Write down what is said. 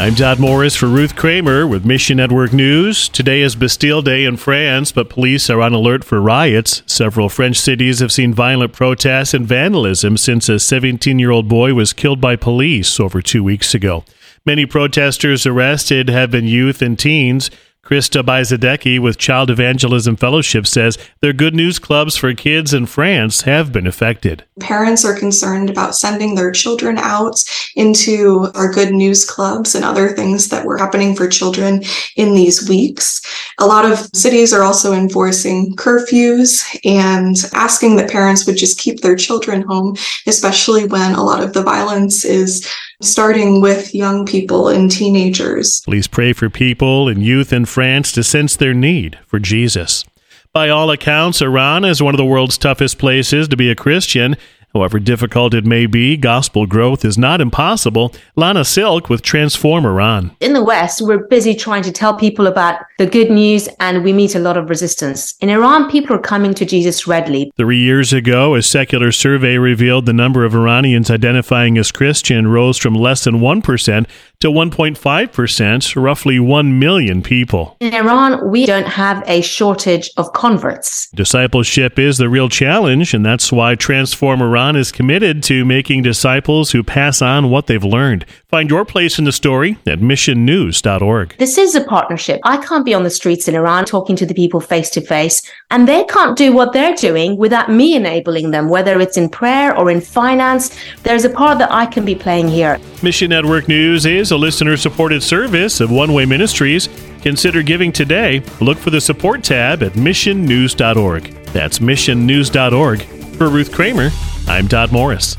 I'm Todd Morris for Ruth Kramer with Mission Network News. Today is Bastille Day in France, but police are on alert for riots. Several French cities have seen violent protests and vandalism since a 17 year old boy was killed by police over two weeks ago. Many protesters arrested have been youth and teens. Krista Byzadecki with Child Evangelism Fellowship says their good news clubs for kids in France have been affected. Parents are concerned about sending their children out into our good news clubs and other things that were happening for children in these weeks. A lot of cities are also enforcing curfews and asking that parents would just keep their children home, especially when a lot of the violence is starting with young people and teenagers. Please pray for people and youth in France to sense their need for Jesus. By all accounts, Iran is one of the world's toughest places to be a Christian. However difficult it may be, gospel growth is not impossible. Lana Silk with Transform Iran. In the West, we're busy trying to tell people about the good news, and we meet a lot of resistance. In Iran, people are coming to Jesus readily. Three years ago, a secular survey revealed the number of Iranians identifying as Christian rose from less than 1% to 1.5%, roughly 1 million people. In Iran, we don't have a shortage of converts. Discipleship is the real challenge, and that's why Transform Iran is committed to making disciples who pass on what they've learned. Find your place in the story at missionnews.org. This is a partnership. I can't be on the streets in Iran talking to the people face to face, and they can't do what they're doing without me enabling them, whether it's in prayer or in finance. There's a part that I can be playing here. Mission Network News is a listener supported service of One Way Ministries. Consider giving today. Look for the support tab at missionnews.org. That's missionnews.org. For Ruth Kramer, I'm Todd Morris.